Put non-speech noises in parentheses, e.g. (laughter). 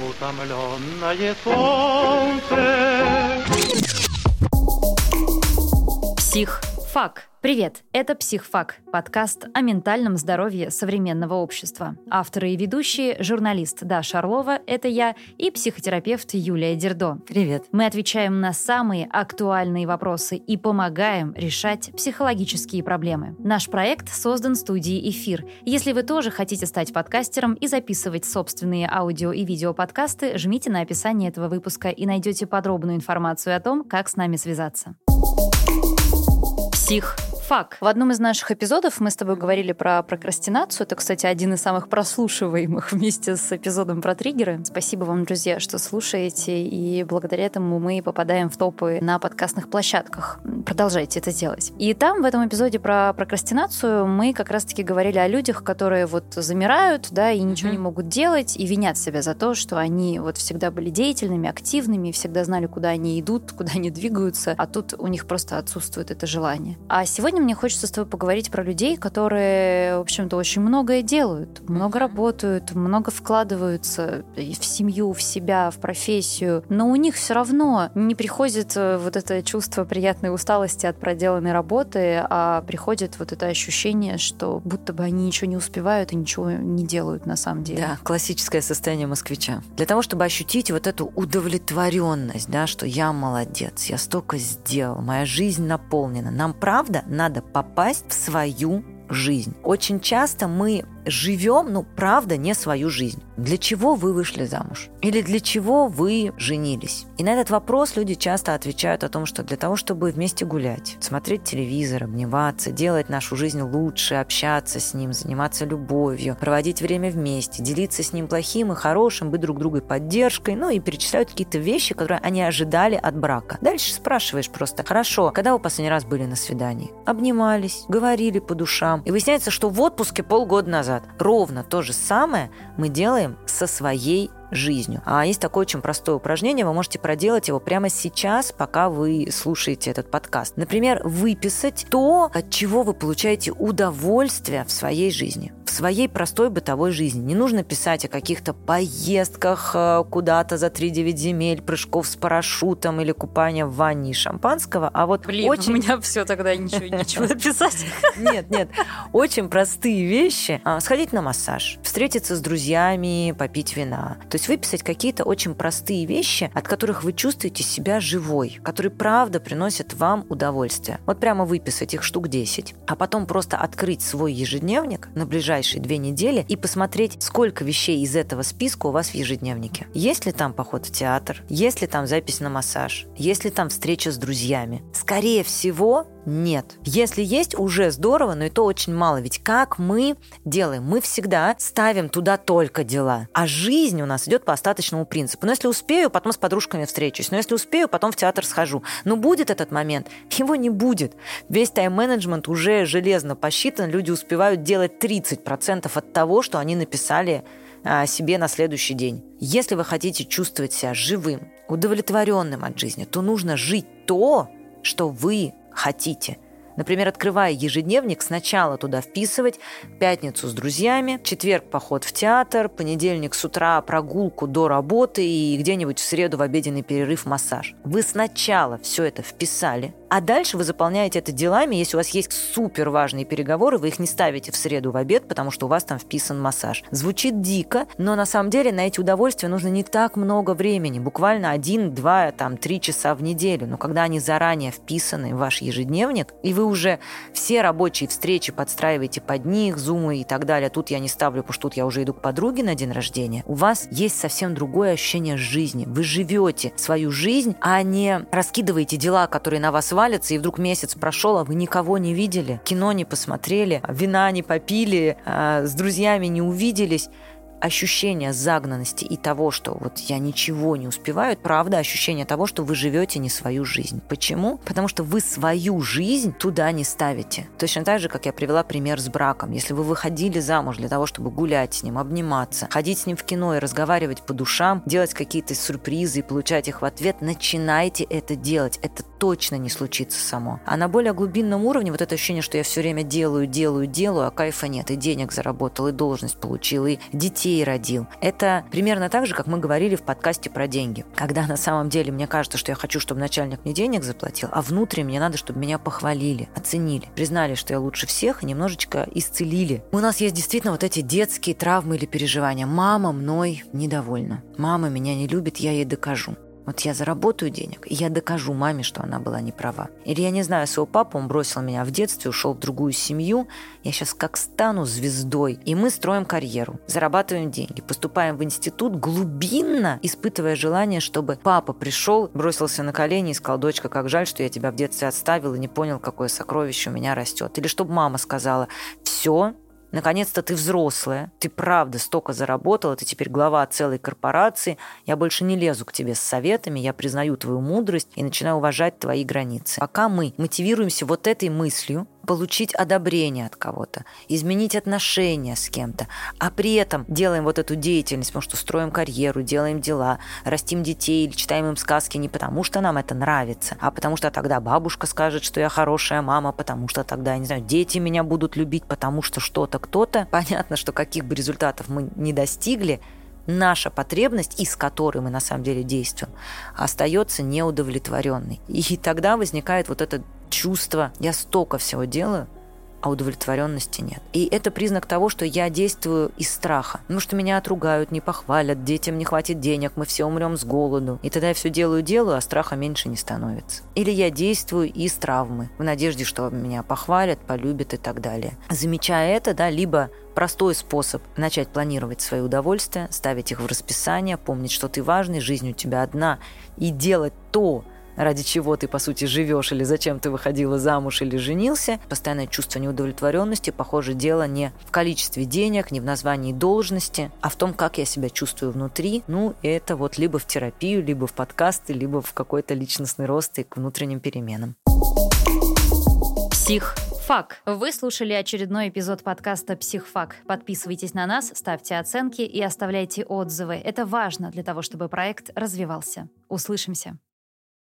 утомленное солнце. Псих. Фак. Привет, это «Психфак» – подкаст о ментальном здоровье современного общества. Авторы и ведущие – журналист Даша Орлова, это я, и психотерапевт Юлия Дердо. Привет. Мы отвечаем на самые актуальные вопросы и помогаем решать психологические проблемы. Наш проект создан студией «Эфир». Если вы тоже хотите стать подкастером и записывать собственные аудио и видеоподкасты, жмите на описание этого выпуска и найдете подробную информацию о том, как с нами связаться. Псих фак. В одном из наших эпизодов мы с тобой говорили про прокрастинацию. Это, кстати, один из самых прослушиваемых (laughs) вместе с эпизодом про триггеры. Спасибо вам, друзья, что слушаете, и благодаря этому мы попадаем в топы на подкастных площадках. Продолжайте это делать. И там, в этом эпизоде про прокрастинацию, мы как раз-таки говорили о людях, которые вот замирают, да, и ничего mm-hmm. не могут делать, и винят себя за то, что они вот всегда были деятельными, активными, всегда знали, куда они идут, (laughs) куда они двигаются, а тут у них просто отсутствует это желание. А сегодня сегодня мне хочется с тобой поговорить про людей, которые, в общем-то, очень многое делают, много работают, много вкладываются в семью, в себя, в профессию, но у них все равно не приходит э, вот это чувство приятной усталости от проделанной работы, а приходит вот это ощущение, что будто бы они ничего не успевают и ничего не делают на самом деле. Да, классическое состояние москвича. Для того, чтобы ощутить вот эту удовлетворенность, да, что я молодец, я столько сделал, моя жизнь наполнена. Нам правда надо надо попасть в свою жизнь. Очень часто мы живем, ну, правда, не свою жизнь. Для чего вы вышли замуж? Или для чего вы женились? И на этот вопрос люди часто отвечают о том, что для того, чтобы вместе гулять, смотреть телевизор, обниматься, делать нашу жизнь лучше, общаться с ним, заниматься любовью, проводить время вместе, делиться с ним плохим и хорошим, быть друг другу поддержкой, ну и перечисляют какие-то вещи, которые они ожидали от брака. Дальше спрашиваешь просто, хорошо, когда вы последний раз были на свидании? Обнимались, говорили по душам. И выясняется, что в отпуске полгода назад назад. Ровно то же самое мы делаем со своей жизнью. А есть такое очень простое упражнение, вы можете проделать его прямо сейчас, пока вы слушаете этот подкаст. Например, выписать то, от чего вы получаете удовольствие в своей жизни в своей простой бытовой жизни. Не нужно писать о каких-то поездках э, куда-то за 3-9 земель, прыжков с парашютом или купания в ванне и шампанского, а вот Блин, очень... у меня все тогда ничего, (laughs) ничего написать. Нет, нет, очень простые вещи. А, сходить на массаж, встретиться с друзьями, попить вина. То есть выписать какие-то очень простые вещи, от которых вы чувствуете себя живой, которые правда приносят вам удовольствие. Вот прямо выписать их штук 10, а потом просто открыть свой ежедневник на ближайшие ближайшие две недели и посмотреть, сколько вещей из этого списка у вас в ежедневнике. Есть ли там поход в театр? Есть ли там запись на массаж? Есть ли там встреча с друзьями? Скорее всего, нет. Если есть, уже здорово, но это очень мало. Ведь как мы делаем? Мы всегда ставим туда только дела. А жизнь у нас идет по остаточному принципу. Но если успею, потом с подружками встречусь. Но если успею, потом в театр схожу. Но будет этот момент? Его не будет. Весь тайм-менеджмент уже железно посчитан. Люди успевают делать 30% от того, что они написали а, себе на следующий день. Если вы хотите чувствовать себя живым, удовлетворенным от жизни, то нужно жить то, что вы хотите. Например, открывая ежедневник, сначала туда вписывать пятницу с друзьями, четверг поход в театр, понедельник с утра прогулку до работы и где-нибудь в среду в обеденный перерыв массаж. Вы сначала все это вписали, а дальше вы заполняете это делами. Если у вас есть супер важные переговоры, вы их не ставите в среду в обед, потому что у вас там вписан массаж. Звучит дико, но на самом деле на эти удовольствия нужно не так много времени, буквально один, два, там, три часа в неделю. Но когда они заранее вписаны в ваш ежедневник, и вы уже все рабочие встречи подстраиваете под них, зумы и так далее, тут я не ставлю, потому что тут я уже иду к подруге на день рождения, у вас есть совсем другое ощущение жизни. Вы живете свою жизнь, а не раскидываете дела, которые на вас развалится, и вдруг месяц прошел, а вы никого не видели, кино не посмотрели, вина не попили, а, с друзьями не увиделись ощущение загнанности и того, что вот я ничего не успеваю, правда ощущение того, что вы живете не свою жизнь. Почему? Потому что вы свою жизнь туда не ставите. Точно так же, как я привела пример с браком. Если вы выходили замуж для того, чтобы гулять с ним, обниматься, ходить с ним в кино и разговаривать по душам, делать какие-то сюрпризы и получать их в ответ, начинайте это делать. Это точно не случится само. А на более глубинном уровне вот это ощущение, что я все время делаю, делаю, делаю, а кайфа нет, и денег заработал, и должность получил, и детей родил. Это примерно так же, как мы говорили в подкасте про деньги. Когда на самом деле мне кажется, что я хочу, чтобы начальник мне денег заплатил, а внутри мне надо, чтобы меня похвалили, оценили, признали, что я лучше всех и немножечко исцелили. У нас есть действительно вот эти детские травмы или переживания. Мама мной недовольна. Мама меня не любит, я ей докажу. Вот я заработаю денег, и я докажу маме, что она была не права. Или я не знаю, своего папу, он бросил меня в детстве, ушел в другую семью. Я сейчас как стану звездой, и мы строим карьеру, зарабатываем деньги, поступаем в институт глубинно, испытывая желание, чтобы папа пришел, бросился на колени и сказал, дочка, как жаль, что я тебя в детстве отставил и не понял, какое сокровище у меня растет. Или чтобы мама сказала, все, Наконец-то ты взрослая, ты правда столько заработала, ты теперь глава целой корпорации, я больше не лезу к тебе с советами, я признаю твою мудрость и начинаю уважать твои границы. Пока мы мотивируемся вот этой мыслью, получить одобрение от кого-то, изменить отношения с кем-то, а при этом делаем вот эту деятельность, потому что строим карьеру, делаем дела, растим детей или читаем им сказки не потому, что нам это нравится, а потому что тогда бабушка скажет, что я хорошая мама, потому что тогда, не знаю, дети меня будут любить, потому что что-то, кто-то. (laughs) Понятно, что каких бы результатов мы не достигли, наша потребность, из которой мы на самом деле действуем, остается неудовлетворенной. И тогда возникает вот это чувство, я столько всего делаю, а удовлетворенности нет. И это признак того, что я действую из страха. Потому что меня отругают, не похвалят, детям не хватит денег, мы все умрем с голоду. И тогда я все делаю, делаю, а страха меньше не становится. Или я действую из травмы, в надежде, что меня похвалят, полюбят и так далее. Замечая это, да, либо простой способ начать планировать свои удовольствия, ставить их в расписание, помнить, что ты важный, жизнь у тебя одна, и делать то, ради чего ты, по сути, живешь или зачем ты выходила замуж или женился, постоянное чувство неудовлетворенности, похоже, дело не в количестве денег, не в названии должности, а в том, как я себя чувствую внутри. Ну, это вот либо в терапию, либо в подкасты, либо в какой-то личностный рост и к внутренним переменам. Псих Фак. Вы слушали очередной эпизод подкаста «Психфак». Подписывайтесь на нас, ставьте оценки и оставляйте отзывы. Это важно для того, чтобы проект развивался. Услышимся.